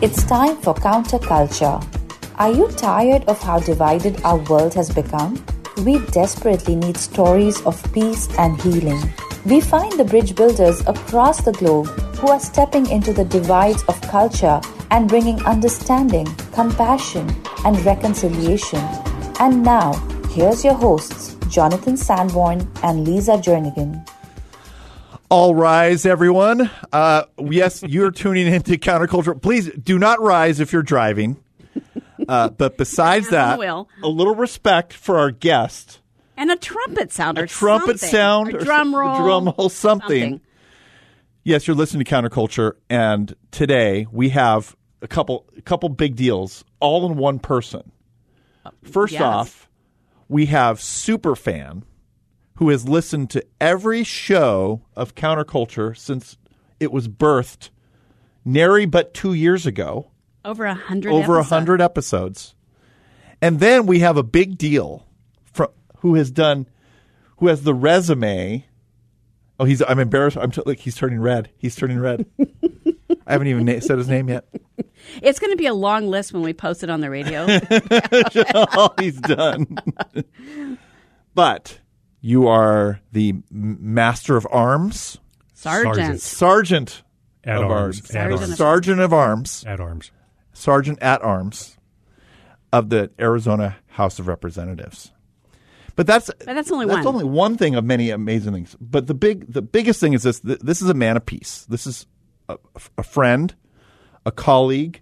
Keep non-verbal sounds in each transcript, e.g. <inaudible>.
It's time for counterculture. Are you tired of how divided our world has become? We desperately need stories of peace and healing. We find the bridge builders across the globe who are stepping into the divides of culture and bringing understanding, compassion, and reconciliation. And now, here's your hosts, Jonathan Sanborn and Lisa Jernigan. All rise, everyone. Uh, yes, you're tuning into counterculture. Please do not rise if you're driving. Uh, but besides Hands on the that, wheel. a little respect for our guest. and a trumpet sound or Trumpet something. sound, or drum roll, drum roll, something. Yes, you're listening to counterculture, and today we have a couple, a couple big deals, all in one person. First yes. off, we have Superfan, who has listened to every show of counterculture since it was birthed, nary but two years ago, Over a hundred. over a episodes. hundred episodes, and then we have a big deal from who has done, who has the resume. Oh, he's. I'm embarrassed. I'm t- like he's turning red. He's turning red. <laughs> I haven't even na- said his name yet. It's going to be a long list when we post it on the radio. all <laughs> oh, he's done. <laughs> but you are the master of arms, Sergeant. sergeant At of arms. arms, At Sergeant arms. of- sergeant of arms, At arms. sergeant at arms of the Arizona House of Representatives. But that's But that's only that's one. only one thing of many amazing things. But the big the biggest thing is this: th- this is a man of peace. This is a, a friend, a colleague,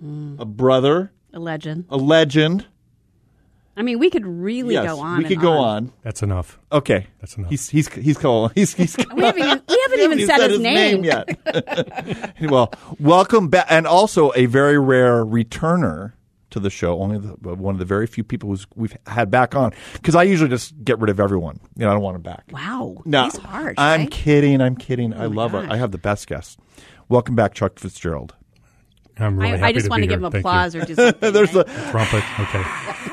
Hmm. a brother, a legend. a legend. I mean, we could really yes, go on. we and could go on. That's enough. Okay, That's enough. He's he's he's calling. <laughs> He's he's. We haven't even, we haven't even said, his, name. yet. <laughs> well, welcome back, and also a very rare returner to the show. Only the, one of the very few people who's we've had back on because I usually just get rid of everyone. You know, I don't want them back. Wow, No, he's harsh. I'm right? kidding. I'm kidding. Oh I Oh my love it. I have the best guests. Welcome back, Chuck Fitzgerald. I'm really I, happy I just to want be to give here. him applause or do <laughs> something. There's right? the Trumpet. Okay.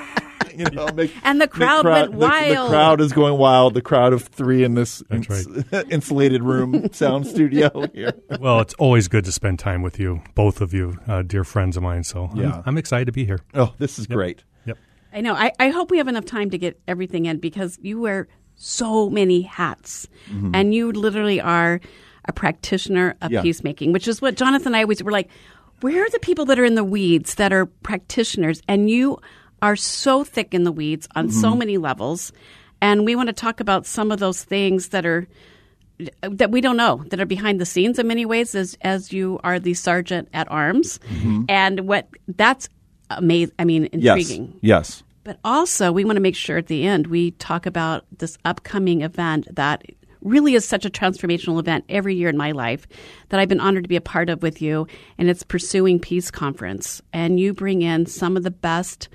<laughs> you know, make- and the crowd went the- wild. The, crowd is going wild. The crowd of three in this That's ins- <laughs> insulated room sound studio here. <laughs> Well, it's always good to spend time with you, both of you, uh, dear friends of mine. So Yeah. I'm, I'm excited to be here. Oh, this is great. Yep. I know. I, I hope we have enough time to get everything in because you wear so many hats, Mm-hmm. and you literally are a practitioner of Yeah. peacemaking, which is what Jonathan and I always were like. Where are the people that are in the weeds that are practitioners? And you are so thick in the weeds on so Mm-hmm. many levels, and we want to talk about some of those things that are that we don't know that are behind the scenes in many ways as as you are the sergeant at arms and what that's amazing i mean Mm-hmm. Yes. intriguing Yes. but also we want to make sure at the end we talk about this upcoming event that really is such a transformational event every year in my life that I've been honored to be a part of with you and it's Pursuing Peace Conference and you bring in some of the best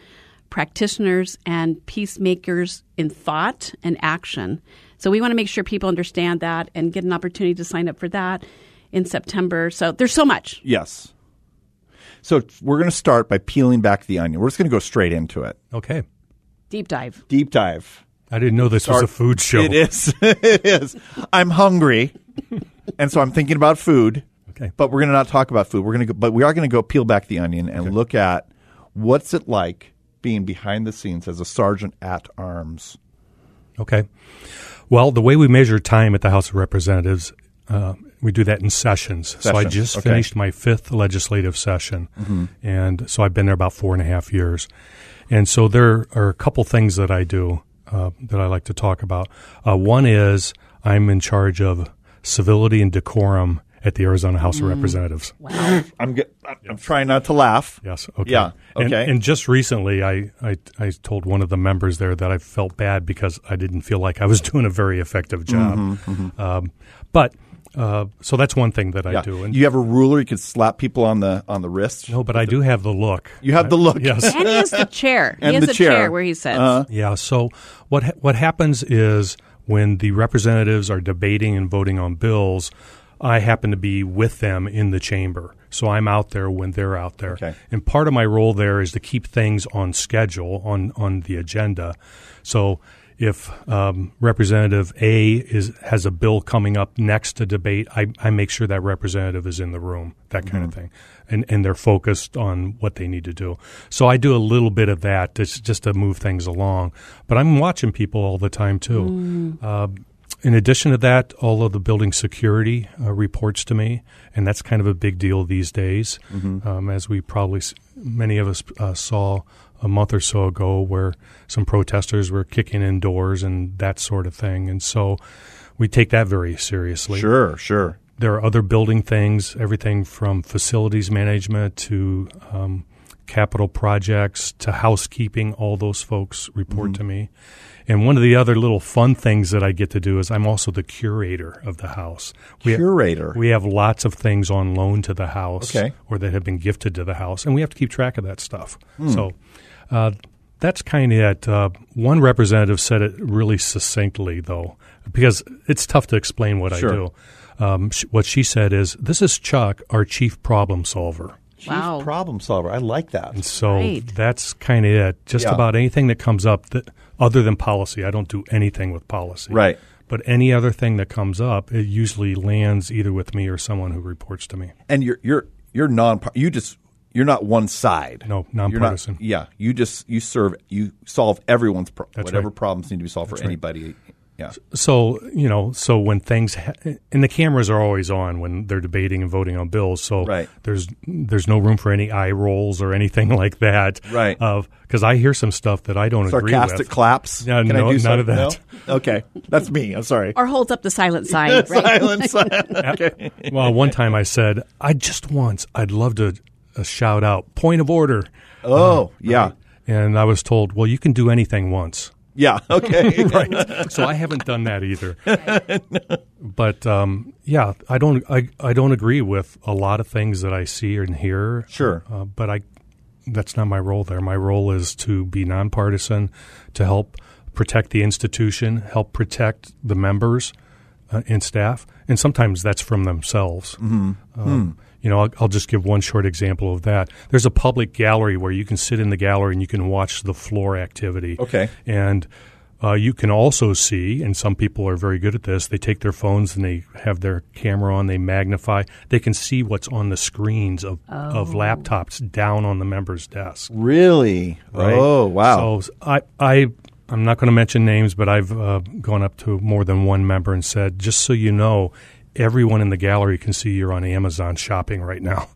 practitioners and peacemakers in thought and action. So we want to make sure people understand that and get an opportunity to sign up for that in September. So there's so much. Yes. So we're going to start by peeling back the onion. We're just going to go straight into it. Okay. Deep dive. Deep dive. I didn't know this was a food show. It is. <laughs> it is. I'm hungry, and so I'm thinking about food. Okay. But we're going to not talk about food. We're going to, go, but we are going to go peel back the onion and look at what's it like being behind the scenes as a sergeant at arms. Okay. Well, the way we measure time at the House of Representatives, uh, we do that in sessions. So I just okay. finished my fifth legislative session, and so I've been there about four and a half years. And so there are a couple things that I do uh, that I like to talk about. Uh, one is I'm in charge of civility and decorum at the Arizona House of Representatives. <laughs> I'm get, I'm trying not to laugh. Yes. Okay. Yeah, And- okay. And, just recently, I, I I told one of the members there that I felt bad because I didn't feel like I was <laughs> doing a very effective job. Um, but uh, so that's one thing that I do. And You have a ruler. You can slap people on the on the wrist. no, but I do have the look. You have the look. Yes. And he has the chair. <laughs> And he has the chair. chair. where he sits. Uh-huh. Yeah. So what ha- what happens is when the representatives are debating and voting on bills, I happen to be with them in the chamber. So I'm out there when they're out there. Okay. And part of my role there is to keep things on schedule on on the agenda. So if um, Representative A is has a bill coming up next to debate, I, I make sure that representative is in the room, that kind of thing, and and they're focused on what they need to do. So I do a little bit of that just just to move things along. But I'm watching people all the time too. Uh, in addition to that, all of the building security uh, reports to me, and that's kind of a big deal these days, um, as we probably many of us uh, saw a month or so ago, where some protesters were kicking in doors and that sort of thing, and so we take that very seriously. Sure, sure. There are other building things, everything from facilities management to um, capital projects to housekeeping. All those folks report Mm-hmm. to me. And one of the other little fun things that I get to do is I'm also the curator of the house. We Curator. we have lots of things on loan to the house Okay. or that have been gifted to the house, and we have to keep track of that stuff. Hmm. So uh, that's kind of it. Uh, one representative said it really succinctly, though, because it's tough to explain what Sure. I do. Um, sh- what she said is, "This is Chuck, our chief problem solver." Chief Wow. problem solver. I like that. And so Right. that's kind of it. Just Yeah. about anything that comes up that other than policy, I don't do anything with policy. Right. But any other thing that comes up, it usually lands either with me or someone who reports to me. And you're you're you're non you just you're not one side. No, You're not- nonpartisan. yeah, you just you serve you solve everyone's pro- whatever right. problems need to be solved for anybody. Yeah. So you know, so when things ha- and the cameras are always on when they're debating and voting on bills, so Right. there's there's no room for any eye rolls or anything <laughs> like that. Right. Of because I hear some stuff that I don't agree with. Sarcastic claps. Yeah, Can no- I do none some- of that. No? Okay, that's me. I'm sorry. Or holds up the silent sign, <laughs> right? Silence. <laughs> okay. well, one time I said, I just once, I'd love to uh, shout out point of order, Oh, yeah, and I was told, well, you can do anything once. Yeah. <laughs> Okay. <laughs> right. So I haven't done that either. <laughs> But um, yeah, I don't. I, I don't agree with a lot of things that I see and hear. Sure. Uh, but I, that's not my role there. My role is to be nonpartisan, to help protect the institution, help protect the members uh, and staff, and sometimes that's from themselves. Mm-hmm. Um, You know, I'll, I'll just give one short example of that. There's a public gallery where you can sit in the gallery and you can watch the floor activity. Okay. And uh, you can also see, and some people are very good at this, they take their phones and they have their camera on, they magnify. They can see what's on the screens of, of laptops down on the member's desk. really? Right? Oh, wow. So I, I, I'm not going to mention names, but I've uh, gone up to more than one member and said, just so you know, everyone in the gallery can see you're on Amazon shopping right now.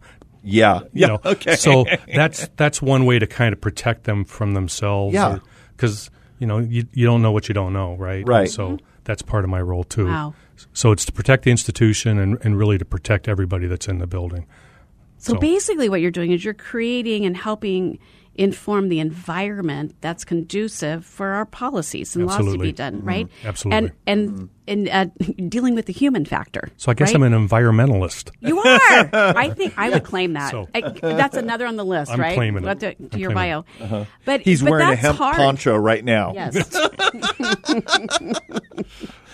yeah. <laughs> You Yeah. know? Okay. So that's that's one way to kind of protect them from themselves. Yeah. Because you know you you don't know what you don't know, right? Right. And so mm-hmm. that's part of my role too. Wow. So it's to protect the institution and, and really to protect everybody that's in the building. So, So- basically, what you're doing is you're creating and helping inform the environment that's conducive for our policies and laws to be done, mm-hmm. right? Absolutely. And and mm-hmm. and uh, <laughs> dealing with the human factor. So I guess right? I'm an environmentalist. You are. I <laughs> think I would claim that. So- I, that's another on the list, I'm right? claiming it. To, to I'm your claiming bio. Uh-huh. But He's but wearing a hemp hard. poncho right now. Yes, <laughs>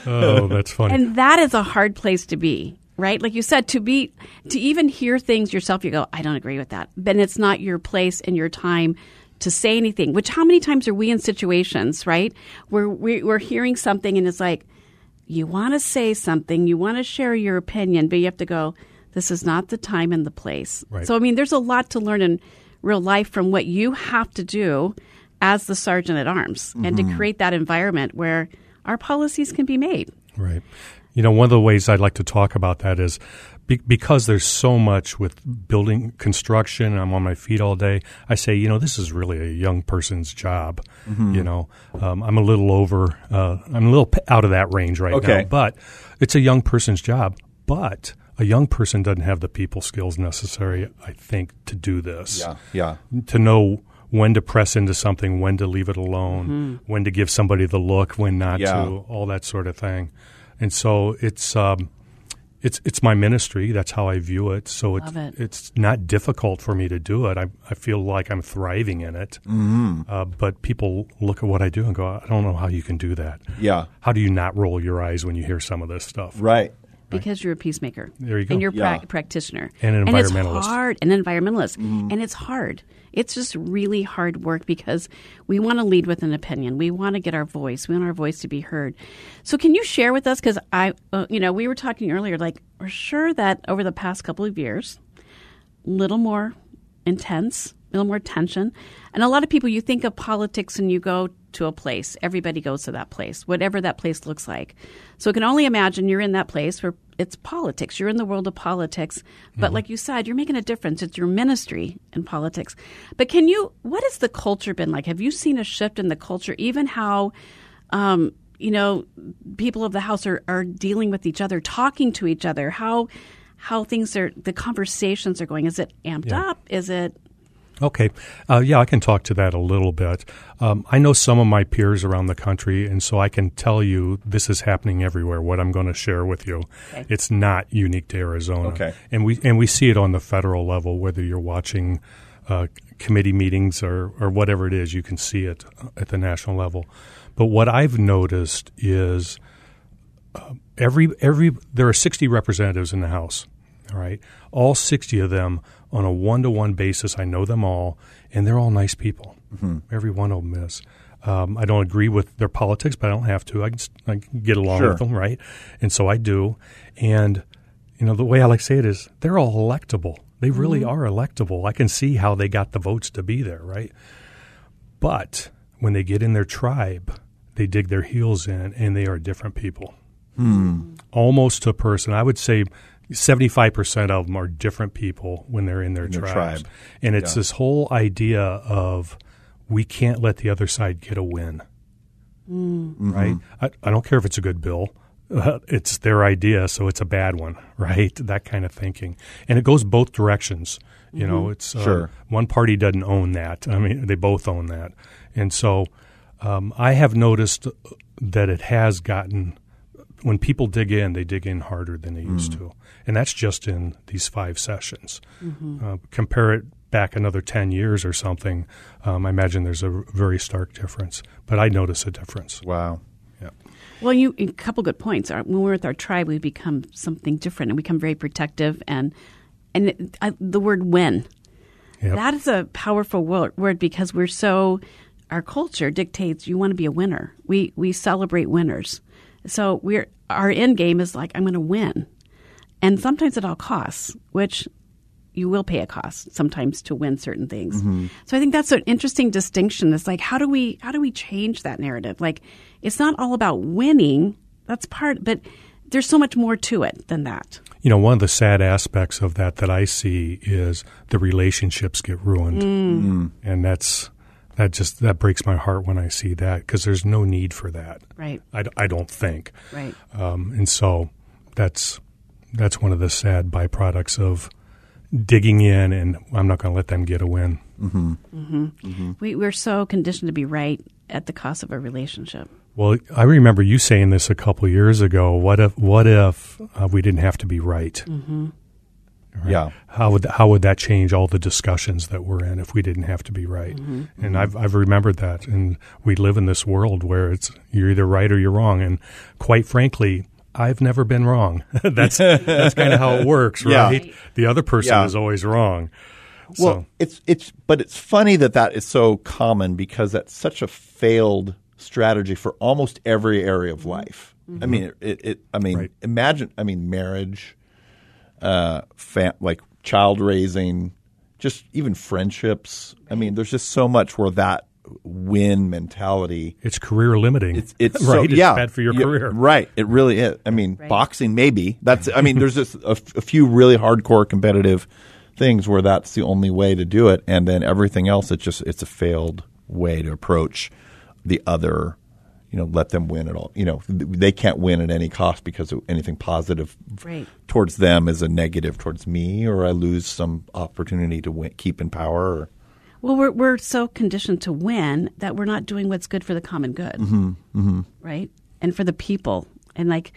Oh, that's funny. and that is a hard place to be, right? Like you said, to be to even hear things yourself, you go, I don't agree with that. Then it's not your place and your time to say anything. Which how many times are we in situations, right, where we, we're hearing something and it's like you want to say something, you want to share your opinion, but you have to go. This is not the time and the place. Right. So I mean, there's a lot to learn in real life from what you have to do as the sergeant at arms, and to mm-hmm. create that environment where our policies can be made. Right. You know, one of the ways I'd like to talk about that is be- because there's so much with building construction, and I'm on my feet all day. I say, you know, this is really a young person's job. You know, um, I'm a little over, uh, I'm a little out of that range right Okay. now, but it's a young person's job. But a young person doesn't have the people skills necessary, I think, to do this Yeah. Yeah. to know when to press into something, when to leave it alone, when to give somebody the look, when not Yeah. to, all that sort of thing. And so it's um, it's it's my ministry. That's how I view it. So it's it. it's not difficult for me to do it. I I feel like I'm thriving in it. Mm-hmm. Uh, but people look at what I do and go, I don't know how you can do that. Yeah. How do you not roll your eyes when you hear some of this stuff? Right. Because you're a peacemaker. There you go. And you're a pra- Yeah. practitioner. And an environmentalist. And it's hard. An environmentalist. And it's hard. It's just really hard work because we want to lead with an opinion. We want to get our voice. We want our voice to be heard. So, can you share with us? Because I, uh, you know, we were talking earlier. Like, we're sure that over the past couple of years, a little more intense, a little more tension. And a lot of people, you think of politics and you go to a place. Everybody goes to that place, whatever that place looks like. So I can only imagine you're in that place where it's politics. You're in the world of politics. But like you said, you're making a difference. It's your ministry in politics. But can you, what has the culture been like? Have you seen a shift in the culture, even how, um, you know, people of the house are, are dealing with each other, talking to each other, how, how things are, the conversations are going. Is it amped Yeah. up? Is it, Okay. Uh, yeah, I can talk to that a little bit. Um, I know some of my peers around the country, and so I can tell you this is happening everywhere. What I'm going to share with you, Okay. it's not unique to Arizona. Okay. and we and we see it on the federal level. Whether you're watching uh, committee meetings or or whatever it is, you can see it at the national level. But what I've noticed is uh, every every there are 60 representatives in the House. All right, all 60 of them on a one to one basis. I know them all, and they're all nice people. Mm-hmm. Every one of them is. Um, I don't agree with their politics, but I don't have to. I can, I can get along Sure. with them, right? And so I do. And you know, the way I like to say it is, they're all electable. They really mm-hmm. are electable. I can see how they got the votes to be there, right? But when they get in their tribe, they dig their heels in, and they are different people. Hmm. Almost to a person. I would say 75% of them are different people when they're in their, their tribes. tribe. And it's Yeah. this whole idea of we can't let the other side get a win. Right? I, I don't care if it's a good bill. Uh, <laughs> it's their idea, so it's a bad one, <laughs> right? That kind of thinking. And it goes both directions. You know, it's uh, Sure. one party doesn't own that. I mean, they both own that. And so um, I have noticed that it has gotten, when people dig in, they dig in harder than they used to. And that's just in these five sessions. Uh, compare it back another 10 years or something, um, I imagine there's a very stark difference. But I notice a difference. Wow. Yeah. Well, you a couple good points. When we're with our tribe, we become something different, and we become very protective. And and it, I, the word "win" Yep. that is a powerful word, word because we're so our culture dictates you want to be a winner. We we celebrate winners, so we're our end game is like I'm going to win, and sometimes at all costs, which you will pay a cost sometimes to win certain things. Mm-hmm. So I think that's an interesting distinction. It's like how do we how do we change that narrative? Like it's not all about winning. That's part, but there's so much more to it than that. You know, one of the sad aspects of that that I see is the relationships get ruined, mm. Mm. and that's that just that breaks my heart when I see that because there's no need for that. Right. I, I don't think, Right. um, and so that's that's one of the sad byproducts of digging in, and I'm not going to let them get a win. We, we're so conditioned to be right at the cost of a relationship. Well, I remember you saying this a couple years ago. What if what if uh, we didn't have to be right? Mm-hmm. Yeah. how would how would that change all the discussions that we're in if we didn't have to be right? And I've I've remembered that, and we live in this world where it's you're either right or you're wrong, and quite frankly. I've never been wrong. <laughs> that's that's kind of how it <laughs> works, Yeah. right? The other person Yeah. is always wrong. Well, so, it's it's but it's funny that that is so common because that's such a failed strategy for almost every area of life. I mean, it, it, it I mean, Right. imagine. I mean, marriage, uh, fam- like child raising, just even friendships. I mean, there's just so much where that win mentality. it's career limiting. It's it's <laughs> right. so, it's yeah, bad for your Yeah, career. Right. It really is. I mean, Right. boxing maybe. That's. I mean, there's just a, f- a few really hardcore competitive things where that's the only way to do it, and then everything else, it's just it's a failed way to approach the other. You know, let them win at all. You know, they can't win at any cost because anything positive Right. towards them is a negative towards me, or I lose some opportunity to win, keep in power. Or, Well, we're we're so conditioned to win that we're not doing what's good for the common good, mm-hmm, right? And for the people, and like,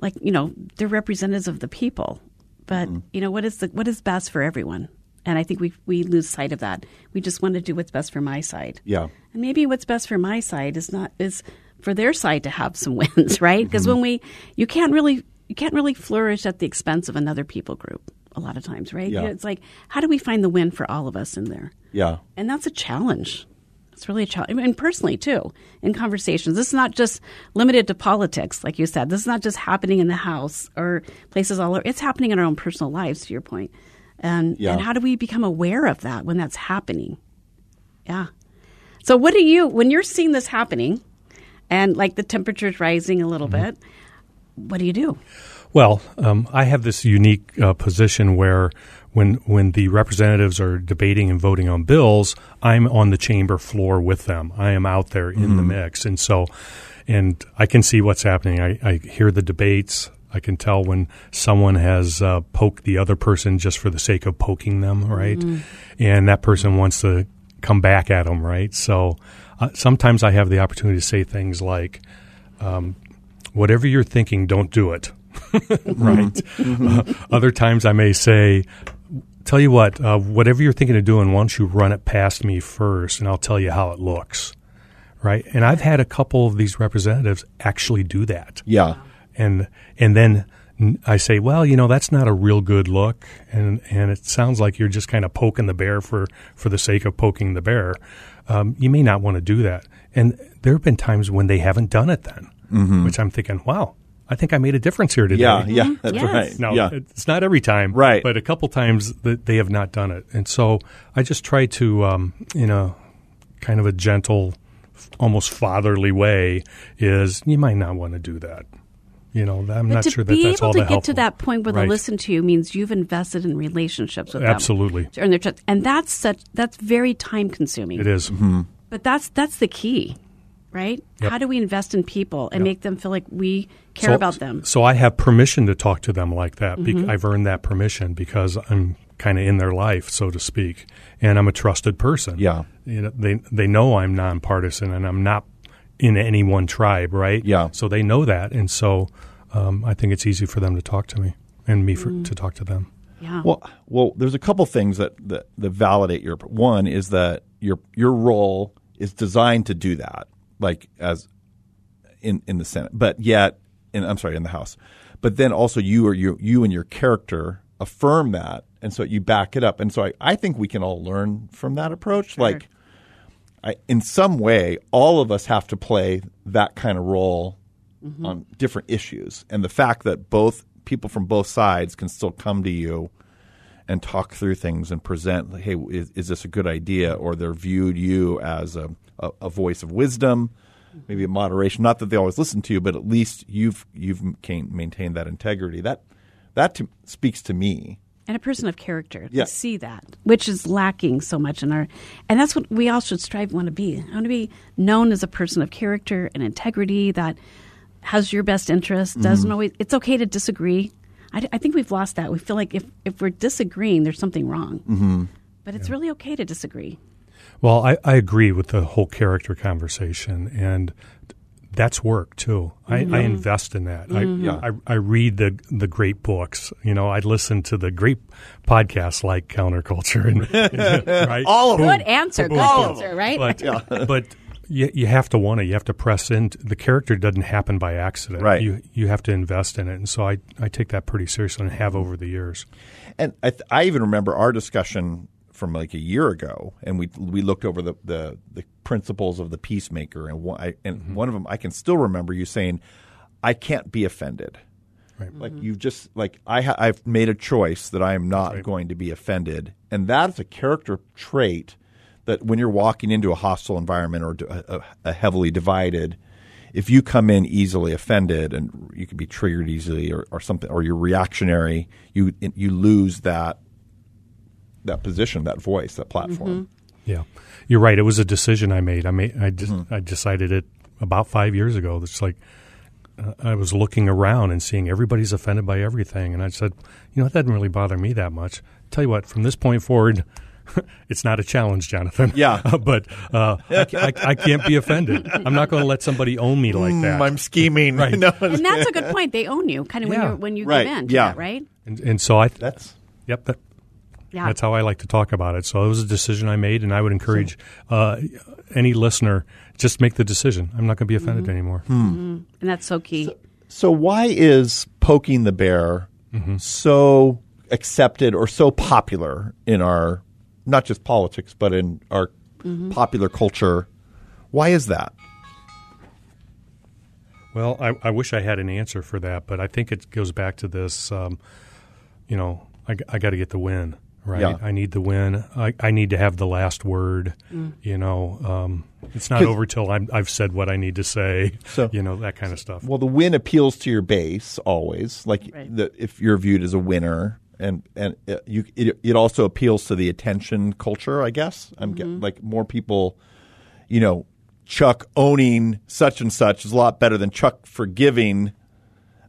like you know, they're representatives of the people. But you know, what is the what is best for everyone? And I think we we lose sight of that. We just want to do what's best for my side. yeah. And maybe what's best for my side is not is for their side to have some wins, <laughs> right? Because when mm-hmm. we you can't really you can't really flourish at the expense of another people group a lot of times, right? Yeah. It's like, how do we find the win for all of us in there? Yeah. And that's a challenge. It's really a challenge. And personally, too, in conversations. This is not just limited to politics, like you said. This is not just happening in the house or places all over. It's happening in our own personal lives, to your point. And, Yeah. and how do we become aware of that when that's happening? Yeah. So, what do you, when you're seeing this happening and like the temperature's rising a little bit, what do you do? Well, um, I have this unique uh, position where when when the representatives are debating and voting on bills, I'm on the chamber floor with them. I am out there in the mix, and so and I can see what's happening. I, I hear the debates. I can tell when someone has uh, poked the other person just for the sake of poking them, right? And that person wants to come back at them, right? So uh, sometimes I have the opportunity to say things like, um, "Whatever you're thinking, don't do it." <laughs> right? Uh, other times I may say, tell you what, uh, whatever you're thinking of doing, why don't you run it past me first and I'll tell you how it looks, right? And I've had a couple of these representatives actually do that. Yeah. And, and then I say, well, you know, that's not a real good look. And, and it sounds like you're just kind of poking the bear for, for the sake of poking the bear. Um, you may not want to do that. And there have been times when they haven't done it then, which I'm thinking, wow, I think I made a difference here today. Yeah. Yeah. That's Yes. right. No, Yeah. it's not every time, Right. But a couple times that they have not done it, and so I just try to, um, in a kind of a gentle, almost fatherly way, is you might not want to do that. You know, I'm But not to sure that be that's able all to that get helpful. to that point where Right. they listen to you means you've invested in relationships with Absolutely. them to earn their trust, and that's such that's very time consuming. It is. But that's that's the key, right? Yep. How do we invest in people and make them feel like we care So- about them? So I have permission to talk to them like that. Bec- Mm-hmm. I've earned that permission because I'm kind of in their life, so to speak, and I'm a trusted person. Yeah. you know, they they know I'm nonpartisan and I'm not in any one tribe, right? Yeah. So they know that, and so um, I think it's easy for them to talk to me and me Mm. for, to talk to them. Yeah. Well, well, there's a couple things that, that that validate your. One is that your your role is designed to do that, like as in in the Senate, but yet, in I'm sorry, in the House, but then also you or you you and your character affirm that, and so you back it up, and so I, I think we can all learn from that approach. Like, I, in some way, all of us have to play that kind of role mm-hmm. on different issues, and the fact that both people from both sides can still come to you and talk through things and present, like, hey, is, is this a good idea? Or they're viewed you as a, a, a voice of wisdom, maybe a moderation. Not that they always listen to you, but at least you've you've can- maintained that integrity. That that to, speaks to me. And a person of character Yeah. to see that, which is lacking so much in our, and that's what we all should strive want to be. I want to be known as a person of character and integrity that has your best interest. Mm-hmm. Doesn't always. It's okay to disagree. I, I think we've lost that. We feel like if if we're disagreeing, there's something wrong. Mm-hmm. But it's really okay to disagree. Well, I, I agree with the whole character conversation, and that's work too. I, I mm-hmm. invest in that. Mm-hmm. Yeah. I, I, I read the the great books. You know, I listen to the great podcasts like Counterculture and <laughs> right. All of Good answer. Good All of answer. Right. but <laughs> but you, you have to want it. You have to press in. The character doesn't happen by accident. Right. You you have to invest in it, and so I I take that pretty seriously and have over the years. And I, th- I even remember our discussion from like a year ago, and we we looked over the the, the principles of the peacemaker, and one, I, and mm-hmm. one of them I can still remember you saying, "I can't be offended." Right. Like mm-hmm. you've just like I ha- I've made a choice that I am not going to be offended, and that's a character trait that when you're walking into a hostile environment or a, a, a heavily divided, if you come in easily offended and you can be triggered easily or, or something, or you're reactionary, you you lose that that position, that voice, that platform. Yeah, you're right. It was a decision I made. I made. I just. Mm-hmm. I decided it about five years ago. It's like uh, I was looking around and seeing everybody's offended by everything, and I said, you know, it doesn't really bother me that much. Tell you what, from this point forward. <laughs> it's not a challenge, Jonathan. Yeah. <laughs> but uh, I, I, I can't be offended. I'm not going to let somebody own me like that. Mm, I'm scheming. <laughs> Right. No, And that's a good point. They own you, kind of when Yeah. you when you Right. give in to Yeah. that, right? and, and so I. that's Yep. That, Yeah. That's how I like to talk about it. So it was a decision I made, and I would encourage uh, any listener just make the decision. I'm not going to be offended Mm-hmm. anymore. and that's so key. So why is poking the bear so accepted or so popular in our not just politics but in our popular culture? Why is that? Well, I, I wish I had an answer for that, but I think it goes back to this. Um, you know, I, I got to get the win, right? Yeah. I need the win. I, I need to have the last word. You know, um, it's not over till I'm, I've said what I need to say. So- <laughs> you know that kind of stuff. Well, the win appeals to your base always. Like Right. the, if you're viewed as a winner, and and it, you, it, it also appeals to the attention culture. I guess I'm get, like more people, you know, Chuck owning such and such is a lot better than Chuck forgiving.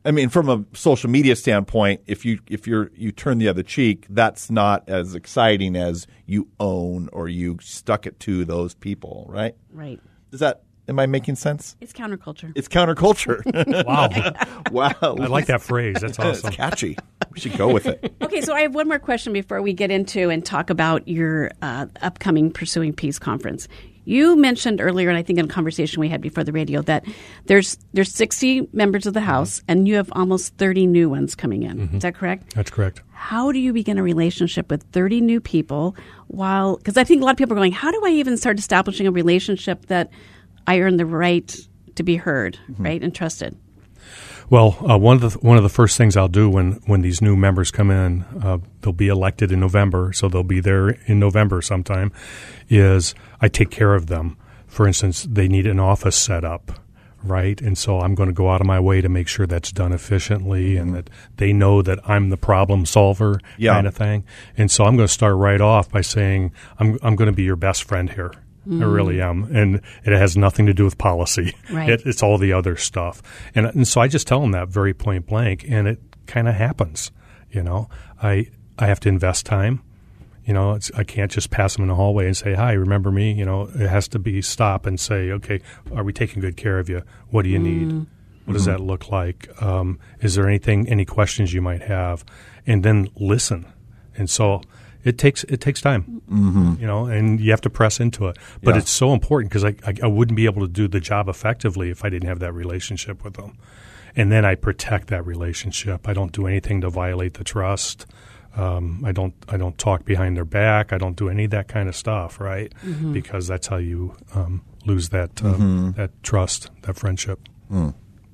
I mean, from a social media standpoint, if you if you're you turn the other cheek, that's not as exciting as you own or you stuck it to those people, right? Right. Does that am I making sense? It's counterculture. It's counterculture. <laughs> wow, <laughs> wow, I like that phrase. That's It's awesome. catchy. We should go with it. <laughs> Okay, so I have one more question before we get into and talk about your uh, upcoming Pursuing Peace conference. You mentioned earlier, and I think in a conversation we had before the radio, that there's there's 60 members of the mm-hmm. House, and you have almost 30 new ones coming in. Mm-hmm. Is that correct? That's correct. How do you begin a relationship with 30 new people while, because I think a lot of people are going, how do I even start establishing a relationship that I earn the right to be heard, mm-hmm. right, and trusted? Well, uh, one of the one of the first things I'll do when when these new members come in, uh, they'll be elected in November, so they'll be there in November sometime. Is I take care of them. For instance, they need an office set up, right? And so I'm going to go out of my way to make sure that's done efficiently and that they know that I'm the problem solver, Yeah. kind of thing. And so I'm going to start right off by saying I'm I'm going to be your best friend here. I really am, and it has nothing to do with policy. Right. It, it's all the other stuff. And, and so I just tell them that very point blank, and it kind of happens. You know, I I have to invest time. You know, it's, I can't just pass them in the hallway and say, "Hi, remember me?" You know, it has to be stop and say, "Okay, are we taking good care of you? What do you need? What does that look like? Um, is there anything, any questions you might have?" And then listen. And so it takes it takes time, mm-hmm. you know, and you have to press into it. But Yeah. it's so important because I, I I wouldn't be able to do the job effectively if I didn't have that relationship with them. And then I protect that relationship. I don't do anything to violate the trust. Um, I don't I don't talk behind their back. I don't do any of that kind of stuff, right? Because that's how you um, lose that um, that trust, that friendship.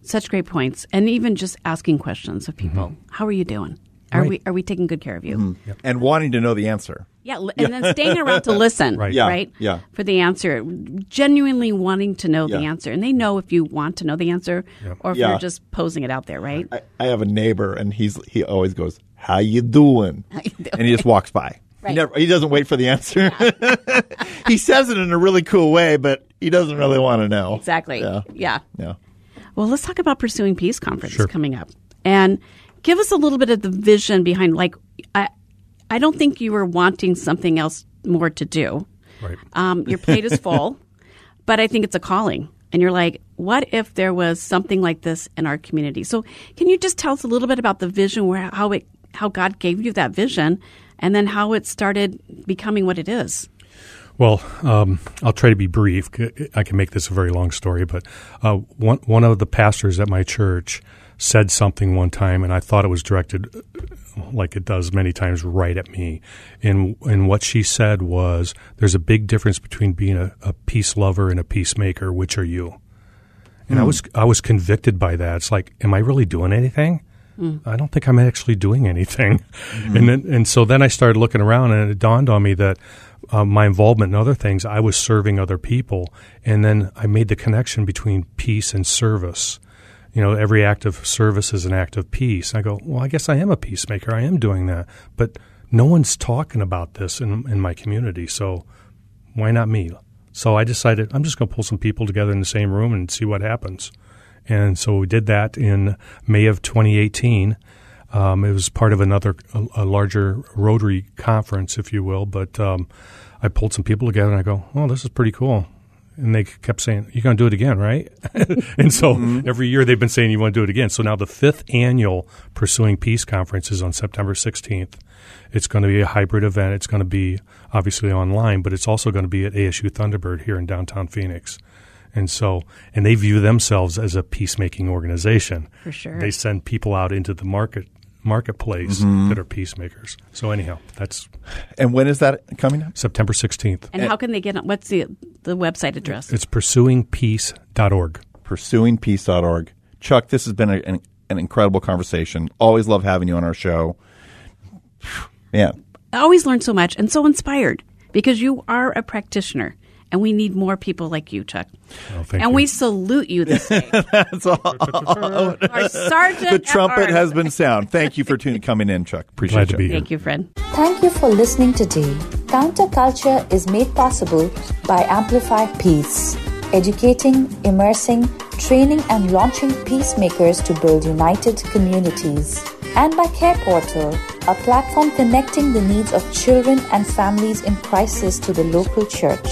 Such great points, and even just asking questions of people. How are you doing? Are Right. we are we taking good care of you? Mm-hmm. And wanting to know the answer. Yeah, li- and then staying around to <laughs> listen, Right. Yeah, right? yeah. For the answer, genuinely wanting to know the answer, and they know if you want to know the answer or if Yeah. you're just posing it out there, right? I, I have a neighbor, and he's he always goes, "How you doing?" And he just walks by. He Right. never. He doesn't wait for the answer. <laughs> he says it in a really cool way, but he doesn't really want to know. Exactly. Yeah. yeah. Yeah. Well, let's talk about pursuing peace conference Sure. coming up, and give us a little bit of the vision behind. Like, I, I don't think you were wanting something else more to do. Right. Um, your plate is full, <laughs> but I think it's a calling. And you're like, what if there was something like this in our community? So, can you just tell us a little bit about the vision, where how it, how God gave you that vision, and then how it started becoming what it is? Well, um, I'll try to be brief. I can make this a very long story, but uh, one one of the pastors at my church said something one time, and I thought it was directed, uh, like it does many times, right at me. And and what she said was, "There's a big difference between being a, a peace lover and a peacemaker. Which are you?" And I was I was convicted by that. It's like, am I really doing anything? I don't think I'm actually doing anything. And then, and so then I started looking around, and it dawned on me that um, my involvement in other things, I was serving other people, and then I made the connection between peace and service. You know, every act of service is an act of peace. I go, well, I guess I am a peacemaker. I am doing that, but no one's talking about this in in my community, so why not me? So I decided I'm just going to pull some people together in the same room and see what happens. And so we did that in May of 2018. Um, it was part of another, a, a larger Rotary conference, if you will. But um, I pulled some people together and I go, oh, this is pretty cool. And they kept saying, you're going to do it again, right? <laughs> and so mm-hmm. every year they've been saying, you want to do it again. So now the fifth annual Pursuing Peace Conference is on September 16th. It's going to be a hybrid event. It's going to be obviously online, but it's also going to be at ASU Thunderbird here in downtown Phoenix. And so, and they view themselves as a peacemaking organization. For sure. They send people out into the market marketplace mm-hmm. that are peacemakers. So anyhow, that's And when is that coming up? September 16th. And how can they get on? What's the the website address? It's pursuingpeace.org. pursuingpeace.org. Chuck, this has been a, an, an incredible conversation. Always love having you on our show. <sighs> Yeah, I always learn so much and so inspired because you are a practitioner. And we need more people like you, Chuck. Oh, thank and you. we salute you this day. <laughs> that's all. Our sergeant the trumpet has been sound. Thank you for tuning, coming in, Chuck. Appreciate Glad to you. be here. Thank you, friend. Thank you for listening today. Counterculture is made possible by Amplify Peace, educating, immersing, training, and launching peacemakers to build united communities. And by Care Portal, a platform connecting the needs of children and families in crisis to the local church.